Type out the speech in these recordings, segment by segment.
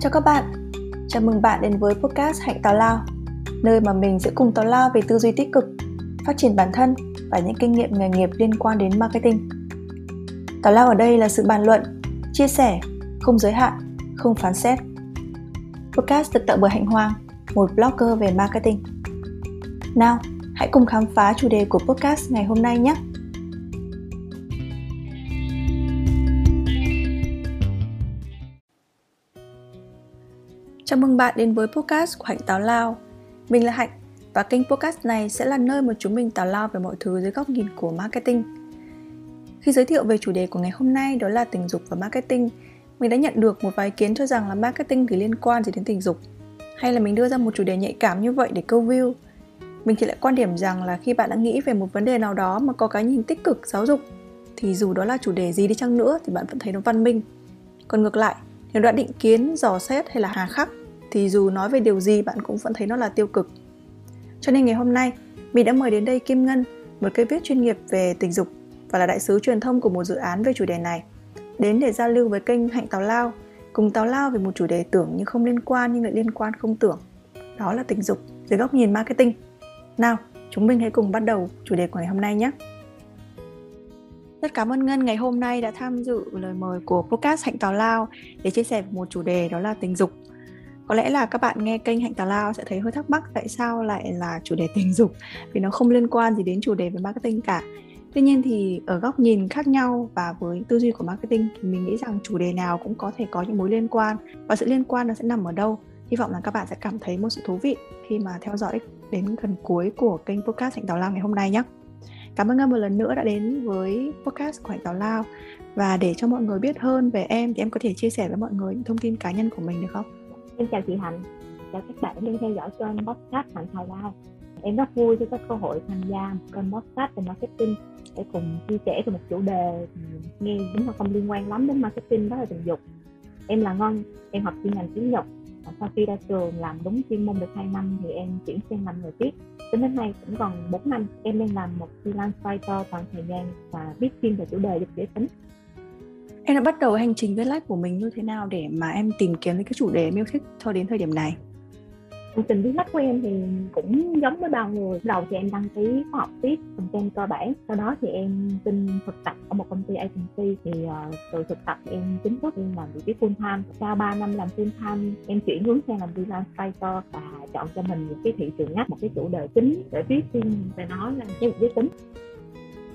Chào các bạn, chào mừng bạn đến với podcast Hạnh Tào Lao Nơi mà mình sẽ cùng tào lao về tư duy tích cực, phát triển bản thân và những kinh nghiệm nghề nghiệp liên quan đến marketing. Tào lao ở đây là sự bàn luận, chia sẻ, không giới hạn, không phán xét. Podcast được tạo bởi Hạnh Hoàng, một blogger về marketing. Nào, hãy cùng khám phá chủ đề của podcast ngày hôm nay nhé! Chào mừng bạn đến với podcast của Hạnh Táo Lao. Mình là Hạnh và kênh podcast này sẽ là nơi mà chúng mình tào lao về mọi thứ dưới góc nhìn của marketing. Khi giới thiệu về chủ đề của ngày hôm nay đó là tình dục và marketing, mình đã nhận được một vài ý kiến cho rằng là marketing thì liên quan gì đến tình dục. Hay là mình đưa ra một chủ đề nhạy cảm như vậy để câu view. Mình thì lại quan điểm rằng là khi bạn đã nghĩ về một vấn đề nào đó mà có cái nhìn tích cực giáo dục thì dù đó là chủ đề gì đi chăng nữa thì bạn vẫn thấy nó văn minh. Còn ngược lại, nếu đã định kiến, dò xét hay là hà khắc thì dù nói về điều gì bạn cũng vẫn thấy nó là tiêu cực. Cho nên ngày hôm nay, mình đã mời đến đây Kim Ngân, một cây viết chuyên nghiệp về tình dục và là đại sứ truyền thông của một dự án về chủ đề này, đến để giao lưu với kênh Hạnh Tào Lao, cùng tào lao về một chủ đề tưởng như không liên quan nhưng lại liên quan không tưởng. Đó là tình dục dưới góc nhìn marketing. Nào, chúng mình hãy cùng bắt đầu chủ đề của ngày hôm nay nhé. Rất cảm ơn Ngân ngày hôm nay đã tham dự lời mời của podcast Hạnh Tào Lao để chia sẻ một chủ đề đó là tình dục có lẽ là các bạn nghe kênh hạnh tào lao sẽ thấy hơi thắc mắc tại sao lại là chủ đề tình dục, vì nó không liên quan gì đến chủ đề về marketing cả. Tuy nhiên thì ở góc nhìn khác nhau và với tư duy của marketing thì mình nghĩ rằng chủ đề nào cũng có thể có những mối liên quan và sự liên quan nó sẽ nằm ở đâu. Hy vọng là các bạn sẽ cảm thấy một sự thú vị khi mà theo dõi đến gần cuối của kênh podcast hạnh tào lao ngày hôm nay nhé. Cảm ơn em một lần nữa đã đến với podcast của hạnh tào lao. Và để cho mọi người biết hơn về em thì em có thể chia sẻ với mọi người những thông tin cá nhân của mình được không? Em chào chị Hạnh, chào các bạn đang theo dõi kênh podcast Hạnh Thảo Lao. Em rất vui khi có cơ hội tham gia kênh podcast về marketing để cùng chia sẻ về một chủ đề nghe đúng là không liên quan lắm đến marketing đó là tình dục. Em là Ngân, em học chuyên ngành tiếng Nhật và sau khi ra trường làm đúng chuyên môn được 2 năm thì em chuyển sang ngành người viết. Tính đến nay cũng còn 4 năm em đang làm một freelance writer toàn thời gian và viết chuyên về chủ đề dục giới tính Em đã bắt đầu hành trình viết lách của mình như thế nào để mà em tìm kiếm cái chủ đề em yêu thích cho đến thời điểm này? Hành trình viết lách của em thì cũng giống với bao người. Đầu thì em đăng ký khóa học viết content cơ bản. Sau đó thì em xin thực tập ở một công ty agency. Thì uh, từ thực tập em chính thức em làm vị trí full time. Sau 3 năm làm full time, em chuyển hướng sang làm freelance writer và chọn cho mình một cái thị trường ngách, một cái chủ đề chính để viết phim về nó là cái giới tính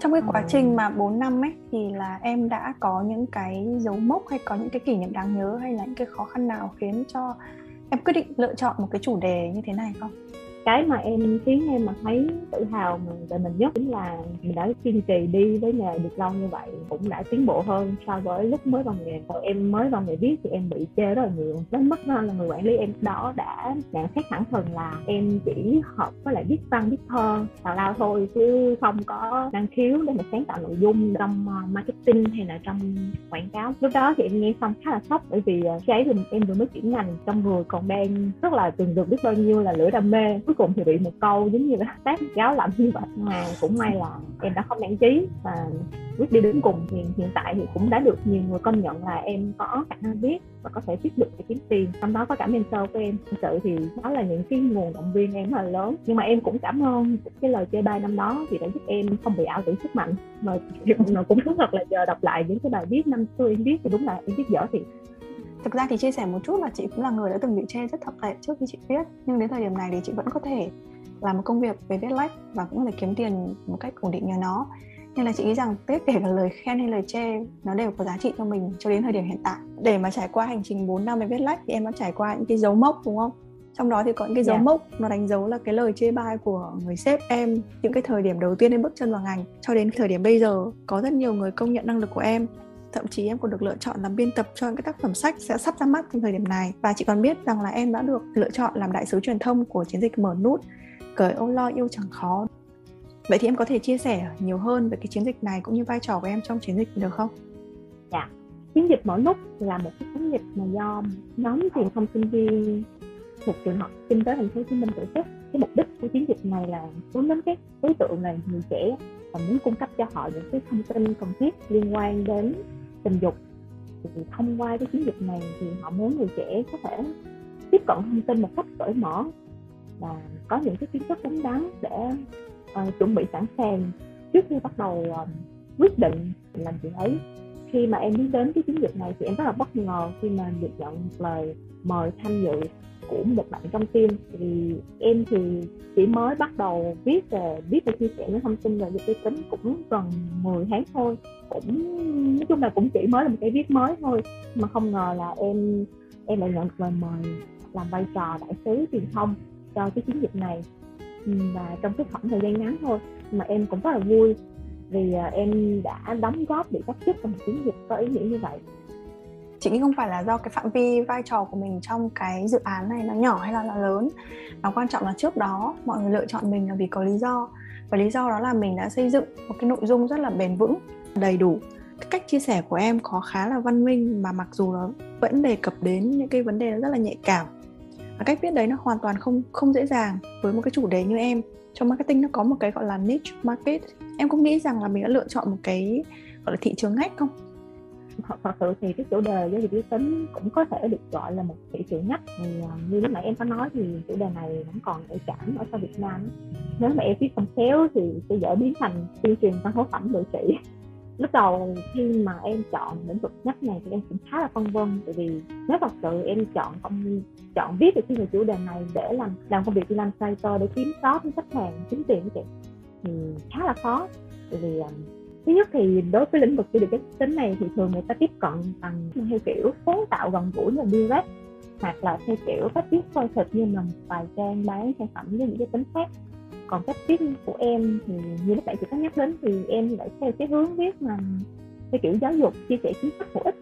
trong cái quá trình mà 4 năm ấy thì là em đã có những cái dấu mốc hay có những cái kỷ niệm đáng nhớ hay là những cái khó khăn nào khiến cho em quyết định lựa chọn một cái chủ đề như thế này không? Cái mà em khiến em mà thấy tự hào về mình nhất chính là mình đã kiên trì đi với nghề được lâu như vậy, cũng đã tiến bộ hơn so với lúc mới vào nghề. Còn em mới vào nghề viết thì em bị chê rất là nhiều, đến mức là người quản lý em đó đã nhận xét thẳng thừng là em chỉ học với lại viết văn, viết thơ, tào lao thôi, chứ không có năng khiếu để mà sáng tạo nội dung trong ờ, marketing hay là trong quảng cáo. Lúc đó thì em nghe xong khá là sốc, bởi vì ờ, cái khi ấy thì em vừa mới chuyển ngành trong người, còn đang rất là từng được biết bao nhiêu là lửa đam mê cuối cùng thì bị một câu giống như là tác giáo lạnh như vậy mà cũng may là em đã không nản chí và quyết đi đến cùng thì hiện tại thì cũng đã được nhiều người công nhận là em có khả năng viết và có thể viết được để kiếm tiền trong đó có cả mentor của em thực sự thì đó là những cái nguồn động viên em rất là lớn nhưng mà em cũng cảm ơn cái lời chê bai năm đó vì đã giúp em không bị ảo tưởng sức mạnh mà cũng thú thật là giờ đọc lại những cái bài viết năm xưa em viết thì đúng là em viết dở thì thực ra thì chia sẻ một chút là chị cũng là người đã từng bị chê rất thậm tệ trước khi chị viết. Nhưng đến thời điểm này thì chị vẫn có thể làm một công việc về viết lách và cũng có thể kiếm tiền một cách ổn định nhờ nó. Nên là chị nghĩ rằng tất kể cả lời khen hay lời chê nó đều có giá trị cho mình cho đến thời điểm hiện tại. Để mà trải qua hành trình 4 năm về viết lách thì em đã trải qua những cái dấu mốc đúng không? Trong đó thì có những cái dấu yeah. Dạ. mốc nó đánh dấu là cái lời chê bai của người sếp em những cái thời điểm đầu tiên em bước chân vào ngành. Cho đến thời điểm bây giờ có rất nhiều người công nhận năng lực của em thậm chí em còn được lựa chọn làm biên tập cho những cái tác phẩm sách sẽ sắp ra mắt trong thời điểm này và chị còn biết rằng là em đã được lựa chọn làm đại sứ truyền thông của chiến dịch mở nút cởi âu lo yêu chẳng khó vậy thì em có thể chia sẻ nhiều hơn về cái chiến dịch này cũng như vai trò của em trong chiến dịch được không? Dạ, chiến dịch mở nút là một cái chiến dịch mà do nhóm truyền thông sinh viên thuộc trường học kinh tế thành phố Hồ Chí Minh tổ chức. Cái mục đích của chiến dịch này là hướng đến các đối tượng là người trẻ và muốn cung cấp cho họ những cái thông tin cần thiết liên quan đến tình dục. Thì thông qua cái chiến dịch này thì họ muốn người trẻ có thể tiếp cận thông tin một cách cởi mở và có những cái kiến thức đúng đắn để uh, chuẩn bị sẵn sàng trước khi bắt đầu uh, quyết định làm chuyện ấy. Khi mà em biết đến cái chiến dịch này thì em rất là bất ngờ khi mà được nhận lời mời tham dự của một bạn trong team. Thì em thì chỉ mới bắt đầu viết về viết và chia sẻ những thông tin về vi tính cũng gần 10 tháng thôi. Cũng, nói chung là cũng chỉ mới là một cái viết mới thôi. Mà không ngờ là em em lại nhận được lời mời làm vai trò đại sứ truyền thông cho cái chiến dịch này. Và trong cái khoảng thời gian ngắn thôi mà em cũng rất là vui vì à, em đã đóng góp để góp sức trong một chiến dịch có ý nghĩa như vậy chị nghĩ không phải là do cái phạm vi vai trò của mình trong cái dự án này nó nhỏ hay là nó lớn. Mà quan trọng là trước đó, mọi người lựa chọn mình là vì có lý do. Và lý do đó là mình đã xây dựng một cái nội dung rất là bền vững, đầy đủ. Cái cách chia sẻ của em có khá là văn minh mà mặc dù nó vẫn đề cập đến những cái vấn đề rất là nhạy cảm. Và cách viết đấy nó hoàn toàn không không dễ dàng với một cái chủ đề như em. Trong marketing nó có một cái gọi là niche market. Em cũng nghĩ rằng là mình đã lựa chọn một cái gọi là thị trường ngách không? Thật sự thì cái chủ đề giáo dục giới tính cũng có thể được gọi là một thị trường ngách thì à, như lúc nãy em có nói thì chủ đề này vẫn còn nhạy cảm ở sau Việt Nam. Nếu mà em viết không khéo thì sẽ dễ biến thành tuyên truyền văn hóa phẩm đô trị lúc đầu khi mà em chọn lĩnh vực ngách này thì em cũng khá là phân vân. Tại vì nếu thật sự em chọn công chọn viết được cái chủ đề này để làm làm công việc freelancer để kiếm shop với khách hàng, kiếm tiền chị, thì khá là khó. Tại vì à, thứ nhất thì đối với lĩnh vực du lịch cái tính này thì thường người ta tiếp cận bằng theo kiểu sáng tạo gần gũi là direct hoặc là theo kiểu cách viết phơi thịt như là một vài trang bán sản phẩm với những cái tính khác. Còn cách viết của em thì như lúc nãy chị có nhắc đến thì em lại theo cái hướng viết mà theo kiểu giáo dục, chia sẻ kiến thức hữu ích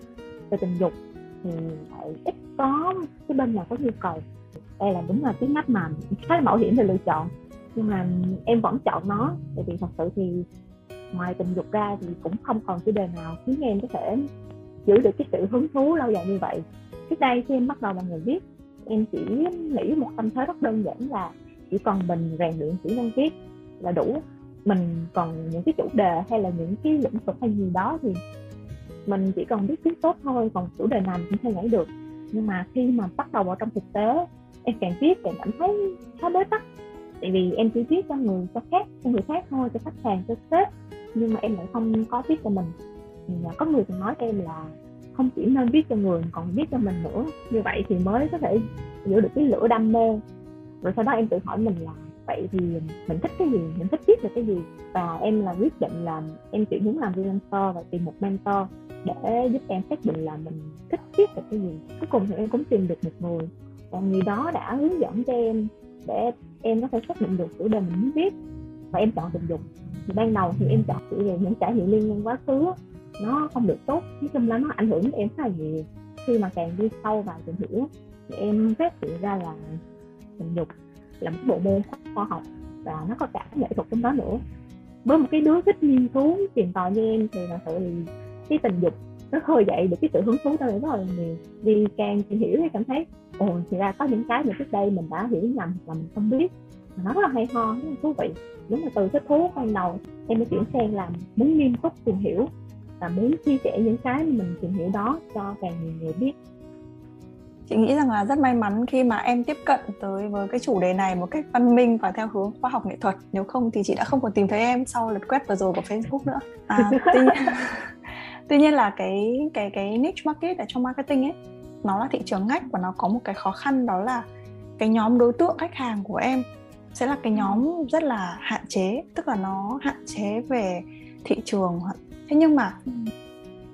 về tình dục thì lại ít có cái bên nào có nhu cầu. Đây là đúng là cái ngách mà khá là mạo hiểm để lựa chọn, nhưng mà em vẫn chọn nó, tại vì thật sự thì ngoài tình dục ra thì cũng không còn chủ đề nào khiến em có thể giữ được cái sự hứng thú lâu dài như vậy. Trước đây khi em bắt đầu làm người viết, em chỉ nghĩ một tâm thế rất đơn giản là chỉ cần mình rèn luyện kỹ năng viết là đủ. Mình còn những cái chủ đề hay là những cái lĩnh vực hay gì đó thì mình chỉ cần biết viết tốt thôi, còn chủ đề nào mình cũng thể nhảy được. Nhưng mà khi mà bắt đầu vào trong thực tế, em càng viết càng cảm thấy khá bế tắc tại vì em chỉ viết cho người, cho khác, cho người khác thôi, cho khách hàng, cho sếp. Nhưng mà em lại không có viết cho mình. Thì à, có người thì nói em là không chỉ nên viết cho người, còn viết cho mình nữa. Như vậy thì mới có thể giữ được cái lửa đam mê. Rồi sau đó em tự hỏi mình là, vậy thì mình thích cái gì? Mình thích viết về cái gì? Và em là quyết định là em chỉ muốn làm freelancer và tìm một mentor để giúp em xác định là mình thích viết về cái gì. Cuối cùng thì em cũng tìm được một người. Và người đó đã hướng dẫn cho em để em có thể xác định được chủ đề mình muốn viết và em chọn tình dục. Thì ban đầu thì em chọn chủ đề những trải nghiệm liên quan quá khứ nó không được tốt. Nói chung là nó ảnh hưởng đến em khá là nhiều. Khi mà càng đi sâu vào tìm hiểu thì em phát hiện ra là tình dục là một bộ môn khoa học và nó có cả nghệ thuật trong đó nữa. Với một cái đứa thích nghiên cứu, tìm tòi như em thì là sự thì cái tình dục nó khơi dậy được cái sự hứng thú cho em rất là nhiều. Đi càng tìm hiểu thì cảm thấy ồ thì ra có những cái mà trước đây mình đã hiểu nhầm là mình không biết. Mà nó rất là hay ho rất là thú vị. Đúng là từ thích thú ban đầu em mới chuyển sang làm muốn nghiêm túc tìm hiểu và muốn chia sẻ những cái mình tìm hiểu đó cho càng nhiều người biết. Chị nghĩ rằng là rất may mắn khi mà em tiếp cận tới với cái chủ đề này một cách văn minh và theo hướng khoa học nghệ thuật. Nếu không thì chị đã không còn tìm thấy em sau lượt quét vừa rồi của Facebook nữa. À, tuy, tuy nhiên là cái cái cái niche market ở trong marketing ấy nó là thị trường ngách và nó có một cái khó khăn đó là cái nhóm đối tượng khách hàng của em sẽ là cái nhóm rất là hạn chế tức là nó hạn chế về thị trường. Thế nhưng mà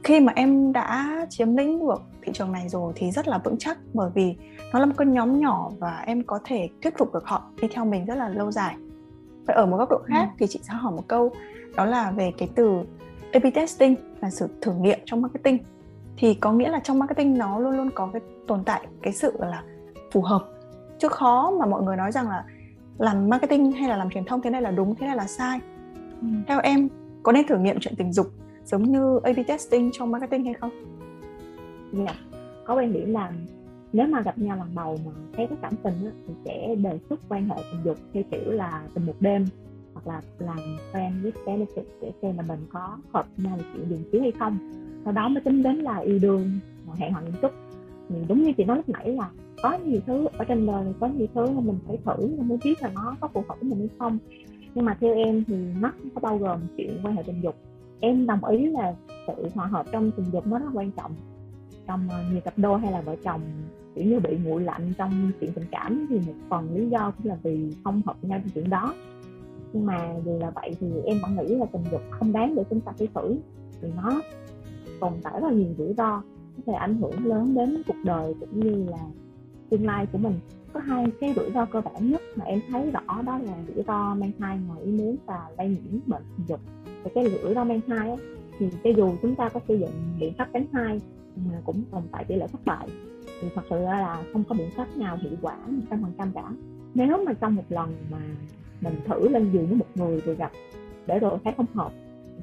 khi mà em đã chiếm lĩnh được thị trường này rồi thì rất là vững chắc bởi vì nó là một cái nhóm nhỏ và em có thể thuyết phục được họ đi theo mình rất là lâu dài. Vậy ở một góc độ khác ừ. thì chị sẽ hỏi một câu đó là về cái từ A/B testing là sự thử nghiệm trong marketing thì có nghĩa là trong marketing nó luôn luôn có cái tồn tại cái sự là phù hợp chứ khó mà mọi người nói rằng là làm marketing hay là làm truyền thông thế này là đúng thế này là sai ừ. theo em có nên thử nghiệm chuyện tình dục giống như A/B testing trong marketing hay không? Dạ, yeah. có quan điểm là nếu mà gặp nhau lần đầu mà thấy có cảm tình á, thì sẽ đề xuất quan hệ tình dục theo kiểu là tình một đêm hoặc là làm quen với benefit để xem là mình có hợp nhau chuyện đường chiếu hay không sau đó mới tính đến là yêu đương hẹn hò nghiêm túc. Đúng như chị nói lúc nãy là có nhiều thứ ở trên đời, có nhiều thứ mà mình phải thử, mình mới biết là nó có phù hợp với mình hay không. Nhưng mà theo em thì nó có bao gồm chuyện quan hệ tình dục. Em đồng ý là sự hòa hợp trong tình dục nó rất quan trọng. Trong ờ, nhiều cặp đôi hay là vợ chồng, kiểu như bị nguội lạnh trong chuyện tình cảm thì một phần lý do cũng là vì không hợp nhau trong chuyện đó. Nhưng mà dù là vậy thì em vẫn nghĩ là tình dục không đáng để chúng ta phải thử, vì nó tồn tại rất là nhiều rủi ro có thể ảnh hưởng lớn đến cuộc đời cũng như là tương lai của mình. Có hai cái rủi ro cơ bản nhất mà em thấy rõ đó là rủi ro mang thai ngoài ý muốn và lây nhiễm bệnh tình dục. Và cái rủi ro mang thai ấy, thì cho dù chúng ta có sử dụng biện pháp tránh thai mà cũng tồn tại tỷ lệ thất bại. Thì thật sự là không có biện pháp nào hiệu quả một trăm phần trăm cả. Nếu mà trong một lần mà mình thử lên giường với một người rồi gặp để rồi thấy không hợp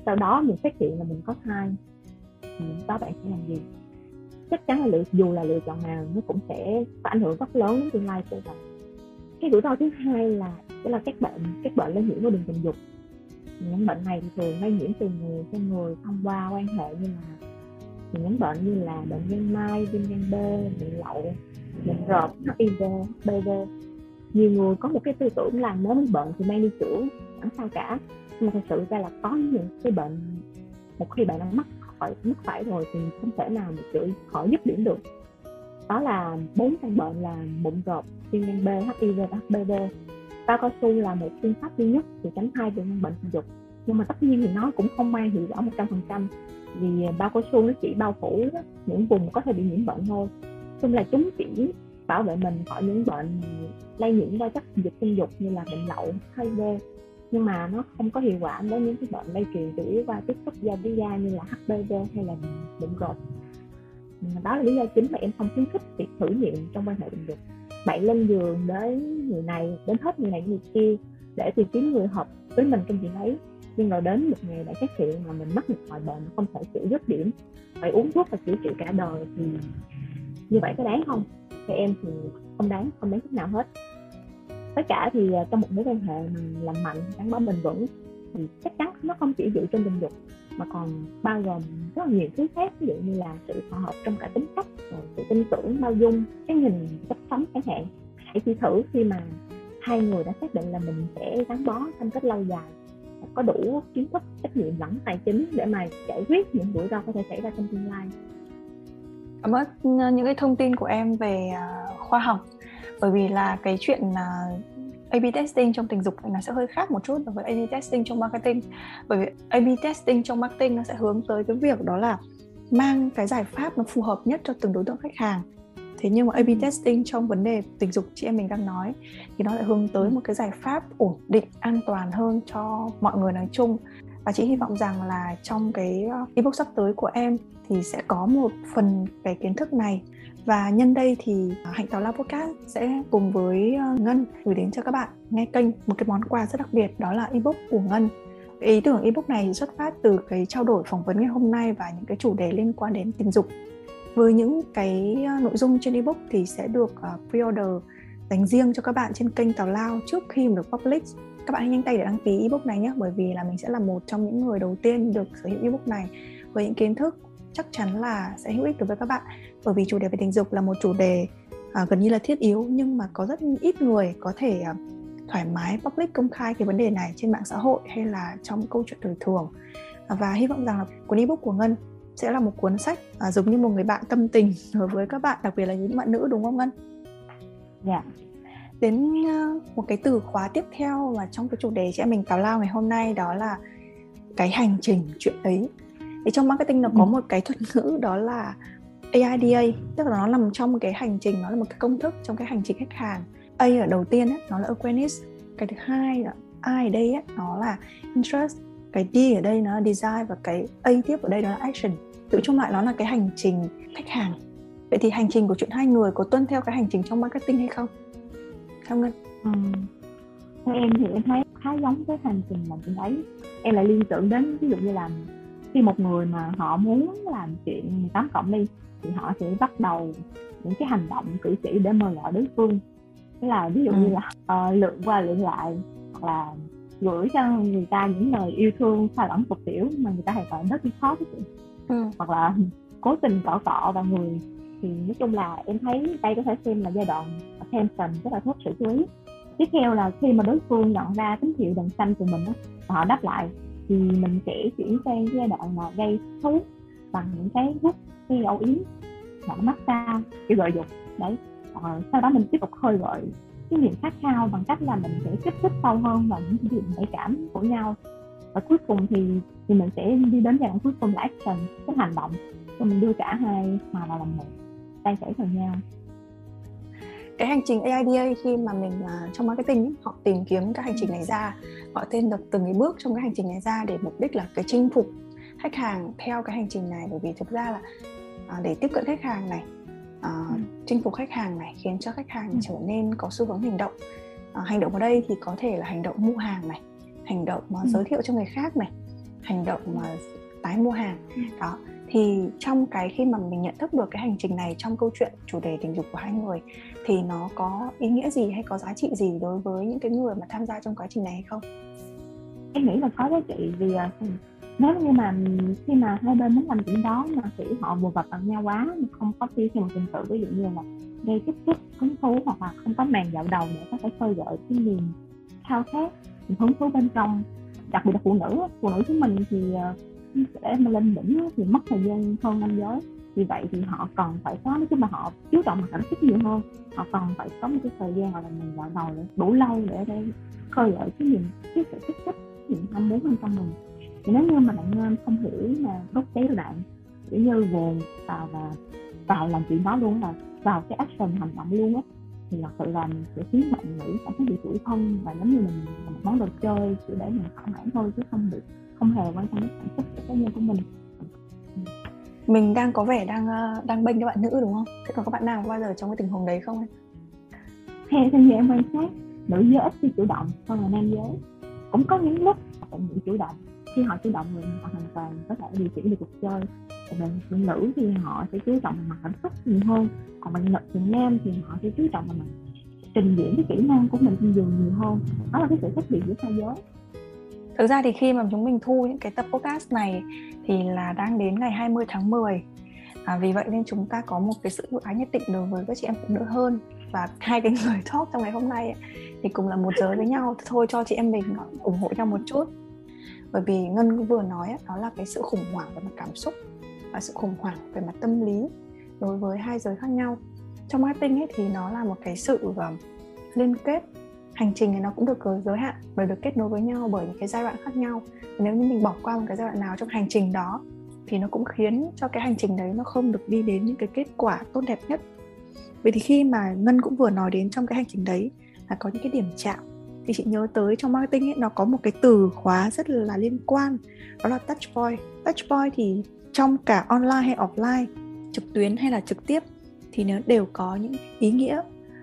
sau đó mình phát hiện là mình có thai muốn đó bạn sẽ làm gì? Chắc chắn là lựa, dù là lựa chọn nào, nó cũng sẽ có ảnh hưởng rất lớn đến tương lai của bạn. Cái rủi ro thứ hai là đó là các bệnh các bệnh lây nhiễm qua đường tình dục. Những bệnh này thì thường lây nhiễm từ người sang người thông qua quan hệ như là những bệnh như là bệnh gan mai, viêm gan b, bệnh lậu, bệnh rợp hiv hpv nhiều người có một cái tư tưởng là nếu bệnh thì mang đi chữa, chẳng sao cả. Nhưng mà thật sự ra là có những cái bệnh, một khi bạn đã mắc khỏi mắc phải rồi thì không thể nào mà chữa khỏi dứt điểm được. Đó là bốn căn bệnh là mụn rộp, viêm gan b hiv và hpv bao cao su là một phương pháp duy nhất để tránh thai từ bệnh tình dục. Nhưng mà tất nhiên thì nó cũng không mang hiệu quả một trăm phần trăm. Vì bao cao su nó chỉ bao phủ những vùng có thể bị nhiễm bệnh thôi. Chung là chúng chỉ bảo vệ mình khỏi những bệnh lây nhiễm qua chất dịch sinh dục như là bệnh lậu HIV nhưng mà nó không có hiệu quả với những cái bệnh lây truyền chủ yếu qua tiếp xúc da với da như là HPV hay là bệnh rột. đó là lý do chính mà em không khuyến khích việc thử nghiệm trong quan hệ tình dục. Bạn lên giường đến người này, đến hết người này người kia để tìm kiếm người hợp với mình trong chuyện ấy. Nhưng rồi đến một ngày đã phát hiện mà mình mắc một loại bệnh không thể chữa dứt điểm, phải uống thuốc và chữa trị cả đời thì như vậy có đáng không? Thì em thì không đáng không đáng chút nào hết tất cả thì à, trong một mối quan hệ mình làm mạnh, gắn bó bền vững thì chắc chắn nó không chỉ dựa trên tình dục, mà còn bao gồm rất là nhiều thứ khác. Ví dụ như là sự hòa hợp trong cả tính cách sự tin tưởng, bao dung, cái nhìn cách sống chẳng hạn. Hãy chỉ thử khi mà hai người đã xác định là mình sẽ gắn bó thân cách lâu dài, có đủ kiến thức, trách nhiệm lẫn tài chính để mà giải quyết những rủi ro có thể xảy ra trong tương lai. Cảm ơn ờ, những cái thông tin của em về à, khoa học bởi vì là cái chuyện uh, A/B testing trong tình dục thì nó sẽ hơi khác một chút với A/B testing trong marketing. Bởi vì A/B testing trong marketing nó sẽ hướng tới cái việc đó là mang cái giải pháp nó phù hợp nhất cho từng đối tượng khách hàng. Thế nhưng mà A/B testing trong vấn đề tình dục chị em mình đang nói thì nó lại hướng tới một cái giải pháp ổn định an toàn hơn cho mọi người nói chung. Và chị hy vọng rằng là trong cái ebook sắp tới của em thì sẽ có một phần cái kiến thức này và nhân đây thì à, hạnh tào lao podcast sẽ cùng với ờ, ngân gửi đến cho các bạn nghe kênh một cái món quà rất đặc biệt, đó là ebook của ngân. Ý tưởng ebook này xuất phát từ cái trao đổi phỏng vấn ngày hôm nay và những cái chủ đề liên quan đến tình dục. Với những cái ờ, nội dung trên ebook thì sẽ được ờ, pre-order dành riêng cho các bạn trên kênh Tào Lao trước khi mà được publish. Các bạn hãy nhanh tay để đăng ký ebook này nhé, bởi vì là mình sẽ là một trong những người đầu tiên được sở hữu ebook này. Với những kiến thức, chắc chắn là sẽ hữu ích đối với các bạn bởi vì chủ đề về tình dục là một chủ đề uh, gần như là thiết yếu nhưng mà có rất ít người có thể uh, thoải mái public công khai cái vấn đề này trên mạng xã hội hay là trong câu chuyện đời thường và hy vọng rằng là cuốn ebook của ngân sẽ là một cuốn sách à, giống như một người bạn tâm tình đối với các bạn đặc biệt là những bạn nữ đúng không ngân? Dạ. Yeah. Đến uh, một cái từ khóa tiếp theo mà trong cái chủ đề chị em mình tào lao ngày hôm nay đó là cái hành trình chuyện ấy. Thì trong marketing nó có ừ. một cái thuật ngữ đó là AIDA, tức là nó nằm trong một cái hành trình, nó là một cái công thức trong cái hành trình khách hàng. A ở đầu tiên ấy, nó là awareness, cái thứ hai là I ở đây ấy, nó là interest, cái D ở đây nó là design và cái A tiếp ở đây nó là action. Tự chung lại nó là cái hành trình khách hàng. Vậy thì hành trình của chuyện hai người có tuân theo cái hành trình trong marketing hay không? Theo ngân. Ừ. theo em thì em thấy khá giống với hành trình mà mình thấy em lại liên tưởng đến ví dụ như là khi một người mà họ muốn làm chuyện 18 cộng đi thì họ sẽ bắt đầu những cái hành động cử chỉ để mời gọi đối phương tức là ví dụ ừ. như là uh, lượn qua lượn lại hoặc là gửi cho người ta những lời yêu thương pha lẫn tục tiểu mà người ta hay gọi rất khó cái chuyện ừ. hoặc là cố tình cọ cọ vào người thì nói chung là em thấy đây có thể xem là giai đoạn attention rất là thuốc sự chú ý tiếp theo là khi mà đối phương nhận ra tín hiệu đèn xanh từ mình đó, và họ đáp lại thì mình sẽ chuyển sang giai đoạn mà gây thú bằng những cái hút cái âu yếm hoặc massage cái gợi dục đấy. Ờ, sau đó mình tiếp tục khơi gợi cái niềm khát khao bằng cách là mình sẽ kích thích sâu hơn vào những điểm nhạy cảm của nhau. Và cuối cùng thì thì mình sẽ đi đến giai đoạn cuối cùng là action cái hành động. Rồi mình đưa cả hai hòa vào làm một tay chảy vào nhau. Cái hành trình AIDA khi mà mình uh, trong marketing họ tìm kiếm các hành trình này ra họ tên được từng cái bước trong cái hành trình này ra để mục đích là cái chinh phục khách hàng theo cái hành trình này. Bởi vì thực ra là uh, để tiếp cận khách hàng này uh, chinh phục khách hàng này khiến cho khách hàng ừ. trở nên có xu hướng hành động uh, hành động ở đây thì có thể là hành động mua hàng này hành động mà ừ. giới thiệu cho người khác này hành động mà tái mua hàng ừ. đó thì trong cái khi mà mình nhận thức được cái hành trình này trong câu chuyện chủ đề tình dục của hai người thì nó có ý nghĩa gì hay có giá trị gì đối với những cái người mà tham gia trong quá trình này hay không? Em nghĩ là có giá trị vì à, nếu như mà khi mà hai bên muốn làm chuyện đó mà chỉ họ vừa vập bằng nhau quá mà không có tiêu chuẩn trình tự ví dụ như là gây kích thích, hứng thú hoặc là không có màn dạo đầu để có thể khơi gợi cái niềm khao khát hứng thú bên trong, đặc biệt là phụ nữ phụ nữ chúng mình thì ờ, để mà lên đỉnh thì mất thời gian hơn nam giới. Vì vậy thì họ còn phải có, nói chung là họ chú trọng cảm xúc nhiều hơn, họ còn phải có một cái thời gian gọi là mình dạo đầu để đủ lâu để để khơi gợi cái niềm, cái sự kích thích những ham muốn bên trong mình nếu như mà bạn không hiểu mà đốt cháy bạn kiểu như về vào và vào làm chuyện đó luôn là vào cái action hành động luôn á thì thật sự là sẽ khiến bạn nghĩ cảm thấy bị tủi thân và giống như mình là một món đồ chơi chỉ để mình thỏa mãn thôi chứ không bị không hề quan tâm đến cảm xúc cá nhân của mình mình đang có vẻ đang ờ, đang bênh các bạn nữ đúng không? Thế còn các bạn nam có bao giờ trong cái tình huống đấy không Theo theo như em quan sát, nữ giới ít khi chủ động hơn là nam giới. Cũng có những lúc họ bị chủ động. Khi họ chủ động thì họ hoàn toàn có thể điều chỉnh được cuộc chơi. Còn bạn nữ thì họ sẽ chú trọng mặt cảm xúc nhiều hơn. Còn bạn nữ thì nam thì họ sẽ chú trọng vào mặt trình diễn cái kỹ năng của mình trên giường nhiều hơn. Đó là cái sự khác biệt giữa hai giới Thực ra thì khi mà chúng mình thu những cái tập podcast này thì là đang đến ngày 20 tháng 10 à, Vì vậy nên chúng ta có một cái sự ưu ái nhất định đối với các chị em phụ nữ hơn Và hai cái người talk trong ngày hôm nay thì cùng là một giới với nhau Thôi cho chị em mình ủng hộ nhau một chút bởi vì Ngân vừa nói đó là cái sự khủng hoảng về mặt cảm xúc Và sự khủng hoảng về mặt tâm lý đối với hai giới khác nhau. Trong marketing ấy thì nó là một cái sự ờ, liên kết. Hành trình này nó cũng được ờ, giới hạn và được kết nối với nhau bởi những cái giai đoạn khác nhau. Nếu như mình bỏ qua một cái giai đoạn nào trong hành trình đó thì nó cũng khiến cho cái hành trình đấy nó không được đi đến những cái kết quả tốt đẹp nhất. Vậy thì khi mà ngân cũng vừa nói đến trong cái hành trình đấy là có những cái điểm chạm thì chị nhớ tới trong marketing ấy nó có một cái từ khóa rất là liên quan đó là touch point. Touch point thì trong cả online hay offline trực tuyến hay là trực tiếp thì nó đều có những ý nghĩa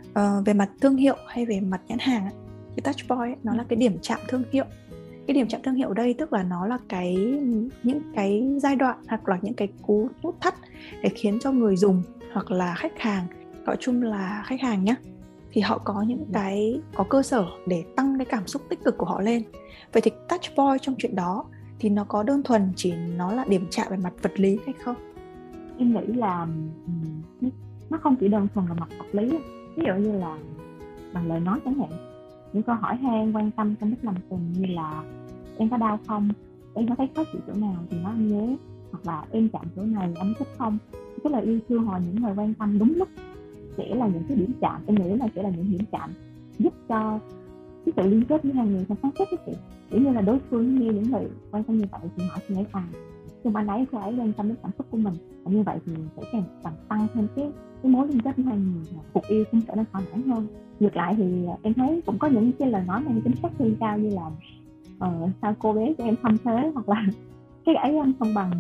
uh, về mặt thương hiệu hay về mặt nhãn hàng cái touch point nó là cái điểm chạm thương hiệu. Cái điểm chạm thương hiệu đây tức là nó là cái những cái giai đoạn hoặc là những cái cú nút thắt để khiến cho người dùng hoặc là khách hàng gọi chung là khách hàng nhé thì họ có những cái, có cơ sở để tăng cái cảm xúc tích cực của họ lên. Vậy thì touch point trong chuyện đó thì nó có đơn thuần chỉ nó là điểm chạm về mặt vật lý hay không? Em nghĩ là nó không chỉ đơn thuần là mặt vật lý ví dụ như là bằng lời nói chẳng hạn. Những câu hỏi hay quan tâm trong lúc làm tình như là em có đau không? Em có thấy khó chịu chỗ nào thì nói anh nhé. Hoặc là em chạm chỗ này anh thích không? Cái lời yêu thương hoặc những người quan tâm đúng lúc sẽ là những cái điểm chạm em nghĩ là sẽ là những điểm chạm giúp cho cái sự liên kết với hai người trong sáng suốt cái chuyện kiểu như là đối phương nghe những lời quan tâm như vậy thì họ sẽ nghĩ à nhưng anh ấy cô ấy lên tâm đến cảm xúc của mình và như vậy thì sẽ càng càng tăng thêm cái cái mối liên kết với hai người cuộc yêu cũng trở nên thỏa mãn hơn. Ngược lại thì em thấy cũng có những cái lời nói mang tính chất thương cao như là ờ, sao cô bé cho em thâm thế hoặc là cái ấy anh không bằng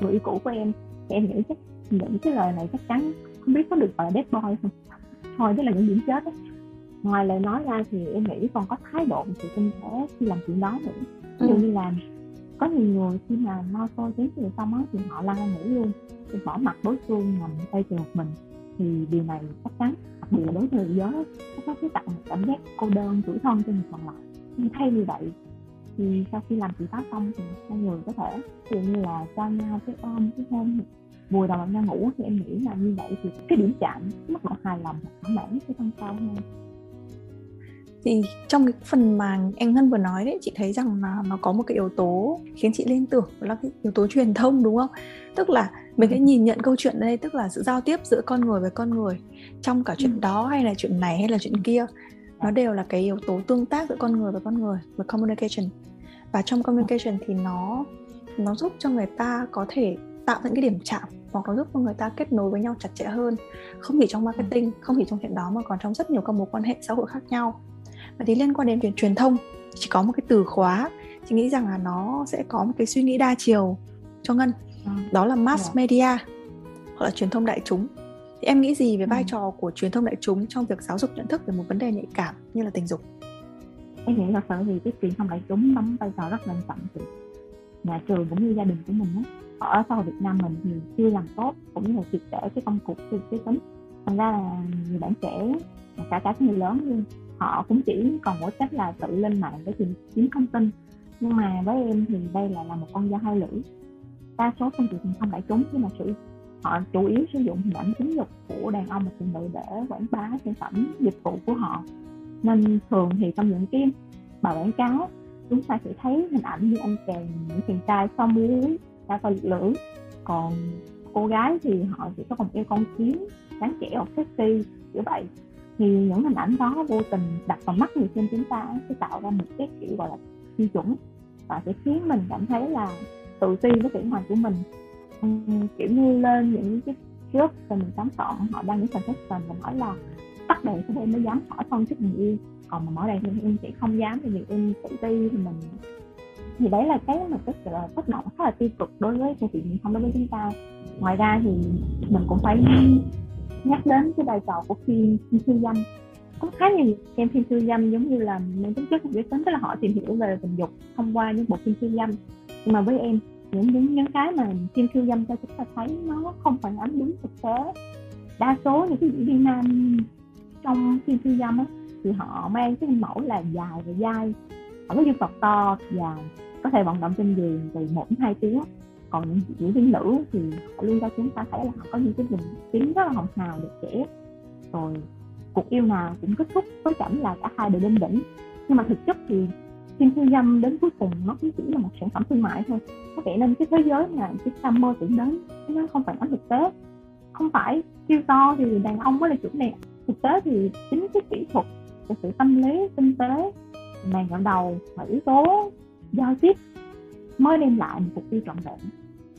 người yêu cũ của em. Thì em nghĩ chắc những cái lời này chắc chắn không biết có được gọi là dead boy không thôi đó là những điểm chết ấy. ngoài lời nói ra thì em nghĩ còn có thái độ sự tinh tế khi làm chuyện đó nữa ví dụ ừ. như là có nhiều người khi mà no xôi chén từ xong á thì họ ra ngủ luôn thì bỏ mặt đối phương nằm tay chờ một mình thì điều này chắc chắn đặc biệt là đối với người giới nó có cái tạo một cảm giác cô đơn tuổi thân cho người còn lại nhưng thay vì vậy thì sau khi làm chị báo xong thì hai người có thể dụ như là cho nhau cái ôm cái hôn vùi đầu vào nhau ngủ thì em nghĩ là như vậy thì cái điểm chạm mức độ hài lòng thỏa mãn sẽ tăng cao hơn. Thì trong cái phần mà anh Ngân vừa nói đấy chị thấy rằng là nó có một cái yếu tố khiến chị liên tưởng đó là cái yếu tố truyền thông đúng không? Tức là mình hãy nhìn nhận câu chuyện đây tức là sự giao tiếp giữa con người với con người trong cả chuyện ừ. đó hay là chuyện này hay là chuyện kia nó đều là cái yếu tố tương tác giữa con người với con người với communication. Và trong communication thì nó nó giúp cho người ta có thể tạo những cái điểm chạm hoặc nó giúp cho người ta kết nối với nhau chặt chẽ hơn không chỉ trong marketing không chỉ trong chuyện đó mà còn trong rất nhiều các mối quan hệ xã hội khác nhau và thì liên quan đến chuyện truyền thông chỉ có một cái từ khóa chị nghĩ rằng là nó sẽ có một cái suy nghĩ đa chiều cho ngân à, đó là mass. Dạ. media hoặc là truyền thông đại chúng thì em nghĩ gì về vai ừ. trò của truyền thông đại chúng trong việc giáo dục nhận thức về một vấn đề nhạy cảm như là tình dục em nghĩ là sở thì cái truyền thông đại chúng đóng vai trò rất quan trọng từ nhà trường cũng như gia đình của mình đó ở xã hội Việt Nam mình thì chưa làm tốt cũng như là triệt để cái công cuộc cái, cái tính thành ra là nhiều bạn trẻ cả cả người lớn luôn họ cũng chỉ còn mỗi cách là tự lên mạng để tìm kiếm thông tin. Nhưng mà với em thì đây là là một con dao hai lưỡi. Đa số công việc không thông đại chúng nhưng mà sự họ chủ yếu sử dụng hình ảnh tính dục của đàn ông và phụ nữ để quảng bá sản phẩm dịch vụ của họ. Nên thường thì trong những cái bài quảng cáo chúng ta sẽ thấy hình ảnh như anh chàng những chàng trai sau muối đa to lưỡi còn cô gái thì họ chỉ có một yêu con kiến, sáng trẻ hoặc sexy kiểu vậy. Thì những hình ảnh đó vô tình đặt vào mắt người xem chúng ta sẽ tạo ra một cái kiểu gọi là tiêu chuẩn và sẽ khiến mình cảm thấy là tự ti với vẻ ngoài của mình. Uhm, kiểu như lên những cái trước rồi mình dám chọn họ đang những confession và nói là tắt đèn thì em mới dám hỏi thân trước người yêu. Còn mà mở đèn thì em sẽ không dám vì vì em tự ti thì mình thì đấy là cái mà cái là tác động rất là tiêu cực đối với thị trường không đối với chúng ta. Ngoài ra thì mình cũng phải nhắc đến cái vai trò của phim phim siêu dâm. Có khá nhiều xem phim siêu dâm giống như là mang tính chất giới tính tức là họ tìm hiểu về tình dục thông qua những bộ phim siêu dâm. Nhưng mà với em, những những những cái mà phim siêu dâm cho chúng ta thấy nó không phản ánh đúng thực tế. Đa số những cái diễn viên nam trong phim siêu dâm á, thì họ mang cái mẫu là dài và dai ở cái dân tộc to và có thể vận động trên giường từ một đến hai tiếng. Còn những diễn viên nữ thì họ luôn cho chúng ta thấy là họ có những cái vùng tiếng rất là hồng hào, đẹp trẻ rồi cuộc yêu nào cũng kết thúc với cảnh là cả hai đều lên đỉnh. Nhưng mà thực chất thì phim khiêu dâm đến cuối cùng nó cũng chỉ là một sản phẩm thương mại thôi. Có vẻ nên cái thế giới mà chúng ta mơ tưởng đến, nó không phải ánh thực tế. Không phải siêu to thì đàn ông mới là chủ đẹp thực tế thì chính cái kỹ thuật và sự tâm lý, tinh tế màn gọn đầu và yếu tố giao tiếp mới đem lại một cuộc tiêu trọn vẹn.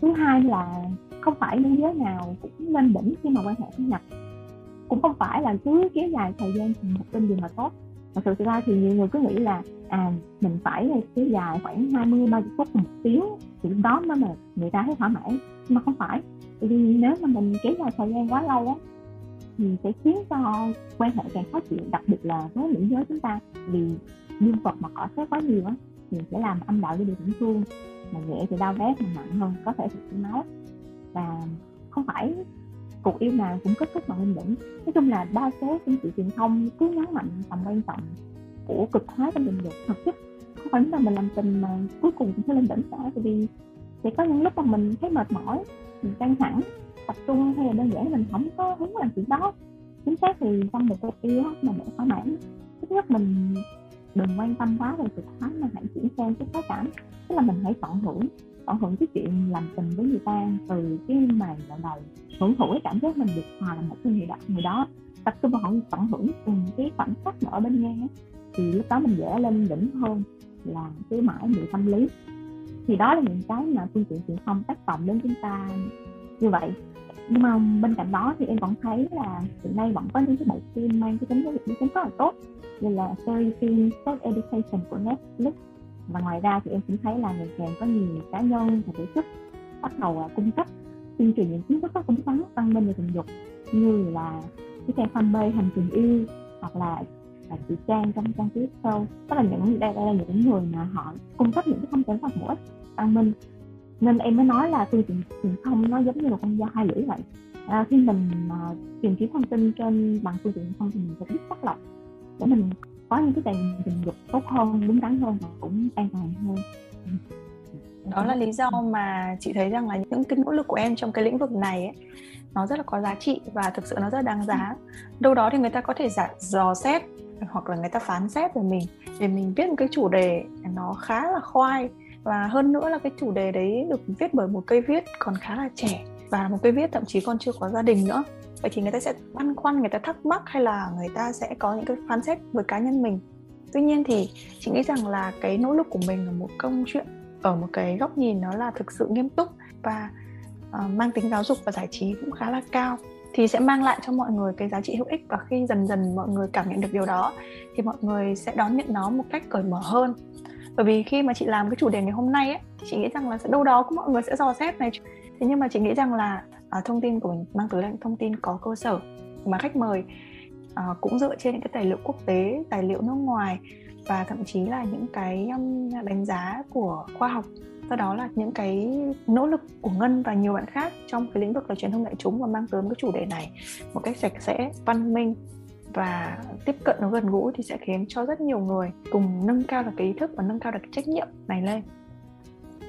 Thứ hai là không phải nữ giới nào cũng lên đỉnh khi mà quan hệ sinh nhật cũng không phải là cứ kéo dài thời gian một tin gì mà tốt. Thật sự ra thì nhiều người cứ nghĩ là à mình phải kéo dài khoảng 20 30 phút một tiếng thì đó mới là người ta thấy thỏa mãn. Mà không phải vì nếu mà mình kéo dài thời gian quá lâu á, thì sẽ khiến cho quan hệ càng khó chịu, đặc biệt là với nữ giới chúng ta. Vì dương vật mà cỏ xét quá nhiều á, thì sẽ làm âm đạo đi bị tổn thương mà nhẹ thì đau rát, mà nặng hơn, có thể chảy máu. Và không phải cuộc yêu nào cũng kết thúc bằng lên đỉnh. Nói chung là đa số phương sự truyền thông cứ nhấn mạnh, tầm quan trọng của cực hóa trong tình dục thực chất không phải là mình làm tình mà cuối cùng cũng sẽ lên đỉnh cả, tại vì sẽ có những lúc mà mình thấy mệt mỏi, mình căng thẳng, tập trung hay là đơn giản mình không có hứng làm chuyện đó. Chính xác thì trong một cuộc yêu mà để thỏa mãn thứ nhất mình đừng quan tâm quá về sự thoáng mà hãy chuyển sang cái khoái cảm. Tức là mình hãy tận hưởng tận hưởng cái chuyện làm tình với người ta từ cái màn dạo đầu hưởng thụ cái cảm giác mình được hòa là một cái người đó người đó. Tập trung vào tận hưởng từng cái khoảnh khắc ở bên nghe thì lúc đó mình dễ lên đỉnh hơn là cái mãi bị tâm lý. Thì đó là những cái mà phương tiện truyền thông tác động đến chúng ta như vậy nhưng mà bên cạnh đó thì em vẫn thấy là hiện nay vẫn có những cái bộ phim mang cái tính giáo dục giới tính rất là tốt. Như là series phim Sex Education của Netflix. Và ngoài ra thì em cũng thấy là ngày càng có nhiều cá nhân và tổ chức bắt đầu à, cung cấp tuyên truyền những kiến thức rất đúng đắn văn minh về tình dục. Như là cái trang fanpage hành trình yêu hoặc là là chị trang trong trang tiếp sau tức là những đây, đây là những người mà họ cung cấp những cái thông tin rất hữu ích văn minh nên em mới nói là phương tiện truyền thông nó giống như là con dao hai lưỡi vậy. À, khi mình à, tìm kiếm thông tin trên bằng phương tiện thông thì mình phải biết xác lọc để mình có những cái tài tình dục tốt hơn đúng đắn hơn và cũng an toàn hơn. Đó là lý do mà chị thấy rằng là những cái nỗ lực của em trong cái lĩnh vực này ấy, nó rất là có giá trị và thực sự nó rất là đáng giá. Đâu đó thì người ta có thể giả dò xét hoặc là người ta phán xét về mình để mình viết một cái chủ đề nó khá là khoai và hơn nữa là cái chủ đề đấy được viết bởi một cây viết còn khá là trẻ và một cây viết thậm chí còn chưa có gia đình nữa. Vậy thì người ta sẽ băn khoăn người ta thắc mắc hay là người ta sẽ có những cái phán xét với cá nhân mình? Tuy nhiên thì chị nghĩ rằng là cái nỗ lực của mình là một câu chuyện ở một cái góc nhìn nó là thực sự nghiêm túc và uh, mang tính giáo dục và giải trí cũng khá là cao thì sẽ mang lại cho mọi người cái giá trị hữu ích. Và khi dần dần mọi người cảm nhận được điều đó thì mọi người sẽ đón nhận nó một cách cởi mở hơn bởi vì khi mà chị làm cái chủ đề ngày hôm nay ấy, thì chị nghĩ rằng là đâu đó cũng mọi người sẽ dò xét này. Thế nhưng mà chị nghĩ rằng là à, thông tin của mình mang tới là những thông tin có cơ sở mà khách mời à, cũng dựa trên những cái tài liệu quốc tế tài liệu nước ngoài và thậm chí là những cái um, đánh giá của khoa học. Do đó là những cái nỗ lực của ngân và nhiều bạn khác trong cái lĩnh vực là truyền thông đại chúng và mang tới cái chủ đề này một cách sạch sẽ văn minh và tiếp cận nó gần gũi thì sẽ khiến cho rất nhiều người cùng nâng cao được cái ý thức và nâng cao được cái trách nhiệm này lên.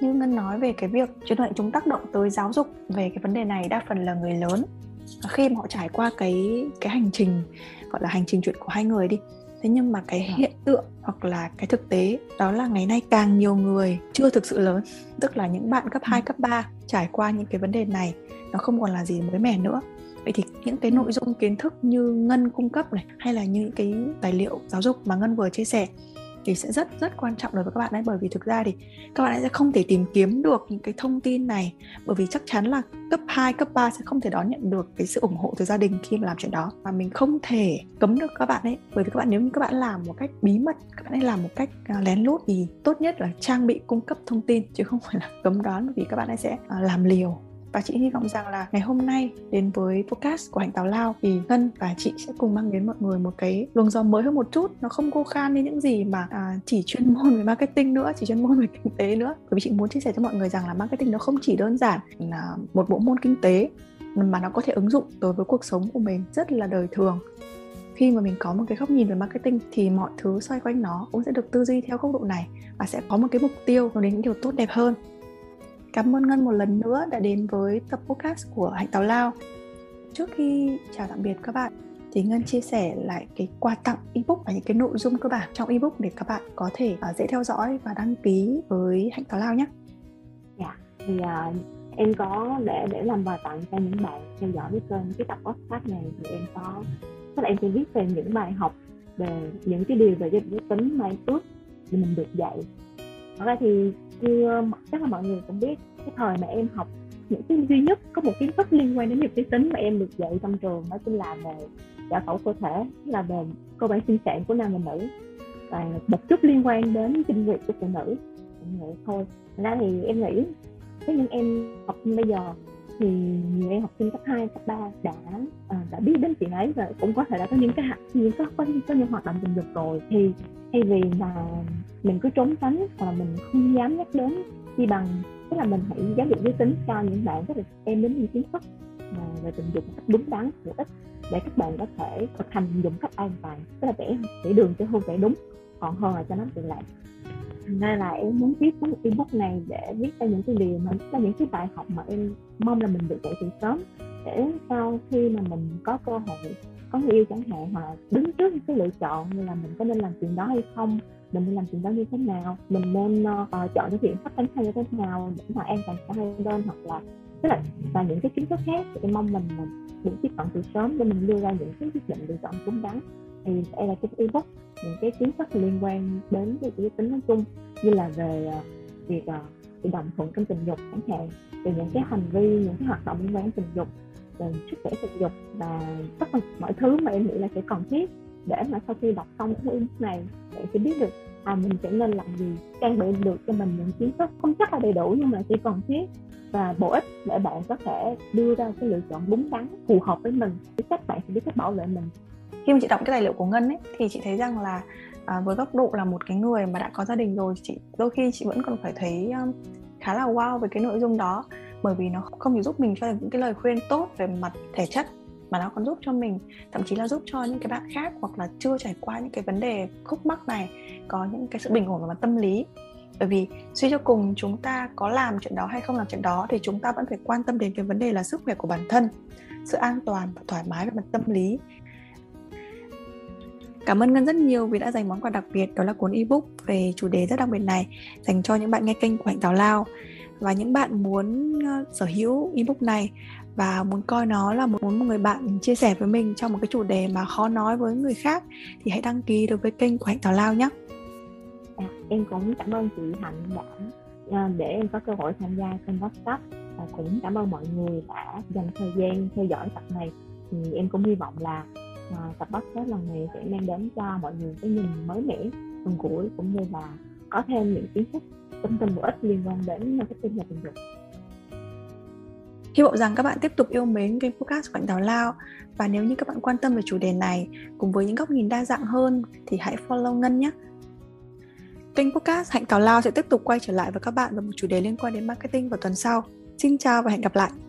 Như ngân nói về cái việc truyền đại chúng tác động tới giáo dục về cái vấn đề này đa phần là người lớn. Khi mà họ trải qua cái cái hành trình gọi là hành trình chuyện của hai người đi thế nhưng mà cái hiện tượng hoặc là cái thực tế đó là ngày nay càng nhiều người chưa thực sự lớn. Tức là những bạn cấp 2, ừ. cấp 3 trải qua những cái vấn đề này nó không còn là gì mới mẻ nữa vậy thì những cái nội dung kiến thức như ngân cung cấp này hay là những cái tài liệu giáo dục mà ngân vừa chia sẻ thì sẽ rất rất quan trọng đối với các bạn đấy bởi vì thực ra thì các bạn ấy sẽ không thể tìm kiếm được những cái thông tin này. Bởi vì chắc chắn là cấp 2, cấp 3 sẽ không thể đón nhận được cái sự ủng hộ từ gia đình khi mà làm chuyện đó. Và mình không thể cấm được các bạn ấy. Bởi vì các bạn nếu như các bạn làm một cách bí mật các bạn ấy làm một cách à, lén lút thì tốt nhất là trang bị cung cấp thông tin chứ không phải là cấm đoán vì các bạn ấy sẽ à, làm liều và chị hy vọng rằng là ngày hôm nay đến với podcast của hành Tào Lao thì Ngân và chị sẽ cùng mang đến mọi người một cái luồng gió mới hơn một chút. Nó không khô khan như những gì mà à, chỉ chuyên môn về marketing nữa chỉ chuyên môn về kinh tế nữa. Bởi vì chị muốn chia sẻ cho mọi người rằng là marketing nó không chỉ đơn giản là một bộ môn kinh tế mà nó có thể ứng dụng đối với cuộc sống của mình rất là đời thường. Khi mà mình có một cái góc nhìn về marketing thì mọi thứ xoay quanh nó cũng sẽ được tư duy theo góc độ này và sẽ có một cái mục tiêu hướng đến những điều tốt đẹp hơn. Cảm ơn Ngân một lần nữa đã đến với tập podcast của Hạnh Tào Lao. Trước khi chào tạm biệt các bạn thì Ngân chia sẻ lại cái quà tặng ebook và những cái nội dung cơ bản trong ebook để các bạn có thể uh, dễ theo dõi và đăng ký với Hạnh Tào Lao nhé. Dạ, thì uh, em có để để làm quà tặng cho những bạn theo dõi cái kênh cái tập podcast này thì em có tức là em sẽ viết về những bài học về những cái điều về giới tính mà em ước thì mình được dạy thật ra thì như ờ, chắc là mọi người cũng biết, cái thời mà em học những cái duy nhất, có một kiến thức liên quan đến việc giới tính mà em được dạy trong trường đó chính là về giải phẫu cơ thể, là về cơ bản sinh sản của nam và nữ và một chút liên quan đến kinh nguyệt của phụ nữ. Vậy thôi. Ra thì em nghĩ cái những em học bây giờ thì nhiều em học sinh cấp 2, cấp 3 đã à, đã biết đến chuyện ấy và cũng có thể đã có những cái những có, có, có những hoạt động tình dục rồi. Thì thay vì mà mình cứ trốn tránh hoặc là mình không dám nhắc đến chi bằng tức là mình hãy giáo dục giới tính cho những bạn rất là em đến những kiến thức à, về tình dục cách đúng đắn hữu ích để các bạn có thể thực hành dụng cách an toàn. Tức là vẽ vẽ đường cho hôn vẽ đúng còn hơn là cho nó tự lạc nên là em muốn viết cuốn ebook này để viết ra những cái điều mà là những cái bài học mà em mong là mình được dạy từ sớm. Để sau khi mà mình có cơ hội có người yêu chẳng hạn hoặc đứng trước những cái lựa chọn như là mình có nên làm chuyện đó hay không mình nên làm chuyện đó như thế nào mình nên uh, chọn cái chuyện phát tránh hay như thế nào để mà an toàn cả hai bên hoặc là tức là và những cái kiến thức khác thì em mong mình, mình được tiếp cận từ sớm để mình đưa ra những cái quyết định lựa chọn đúng đắn thì đây là cái ebook những cái kiến thức liên quan đến cái giới tính nói chung như là về ờ, việc ờ, uh, đồng thuận trong tình dục chẳng hạn về những cái hành vi những cái hoạt động liên quan đến tình dục về sức khỏe tình dục và tất cả mọi thứ mà em nghĩ là sẽ cần thiết để mà sau khi đọc xong cái ebook này bạn sẽ biết được à mình sẽ nên làm gì trang bị được cho mình những kiến thức không chắc là đầy đủ nhưng mà chỉ cần thiết và bổ ích để bạn có thể đưa ra cái lựa chọn đúng đắn phù hợp với mình. Để cách bạn sẽ biết cách bảo vệ mình khi mà chị đọc cái tài liệu của ngân ấy thì chị thấy rằng là à, với góc độ là một cái người mà đã có gia đình rồi chị đôi khi chị vẫn còn phải thấy um, khá là wow về cái nội dung đó. Bởi vì nó không chỉ giúp mình cho những cái lời khuyên tốt về mặt thể chất mà nó còn giúp cho mình thậm chí là giúp cho những cái bạn khác hoặc là chưa trải qua những cái vấn đề khúc mắc này có những cái sự bình ổn về mặt tâm lý. Bởi vì suy cho cùng chúng ta có làm chuyện đó hay không làm chuyện đó thì chúng ta vẫn phải quan tâm đến cái vấn đề là sức khỏe của bản thân sự an toàn và thoải mái về mặt tâm lý. Cảm ơn Ngân rất nhiều vì đã dành món quà đặc biệt đó là cuốn ebook về chủ đề rất đặc biệt này dành cho những bạn nghe kênh của Hạnh Tào Lao. Và những bạn muốn ờ, sở hữu ebook này và muốn coi nó là muốn một người bạn chia sẻ với mình trong một cái chủ đề mà khó nói với người khác thì hãy đăng ký đối với kênh của Hạnh Tào Lao nhé. À, em cũng cảm ơn chị Hạnh đã ờ, để em có cơ hội tham gia kênh podcast. Và cũng cảm ơn mọi người đã dành thời gian theo dõi tập này. Thì em cũng hy vọng là à, tập podcast lần này sẽ mang đến cho mọi người cái nhìn mới mẻ gần gũi cũng như là có thêm những kiến thức thông tin bổ ích liên quan đến marketing và tình dục Hy vọng rằng các bạn tiếp tục yêu mến kênh podcast của Hạnh Tào Lao và nếu như các bạn quan tâm về chủ đề này cùng với những góc nhìn đa dạng hơn thì hãy follow Ngân nhé. Kênh podcast Hạnh Tào Lao sẽ tiếp tục quay trở lại với các bạn về một chủ đề liên quan đến marketing vào tuần sau. Xin chào và hẹn gặp lại!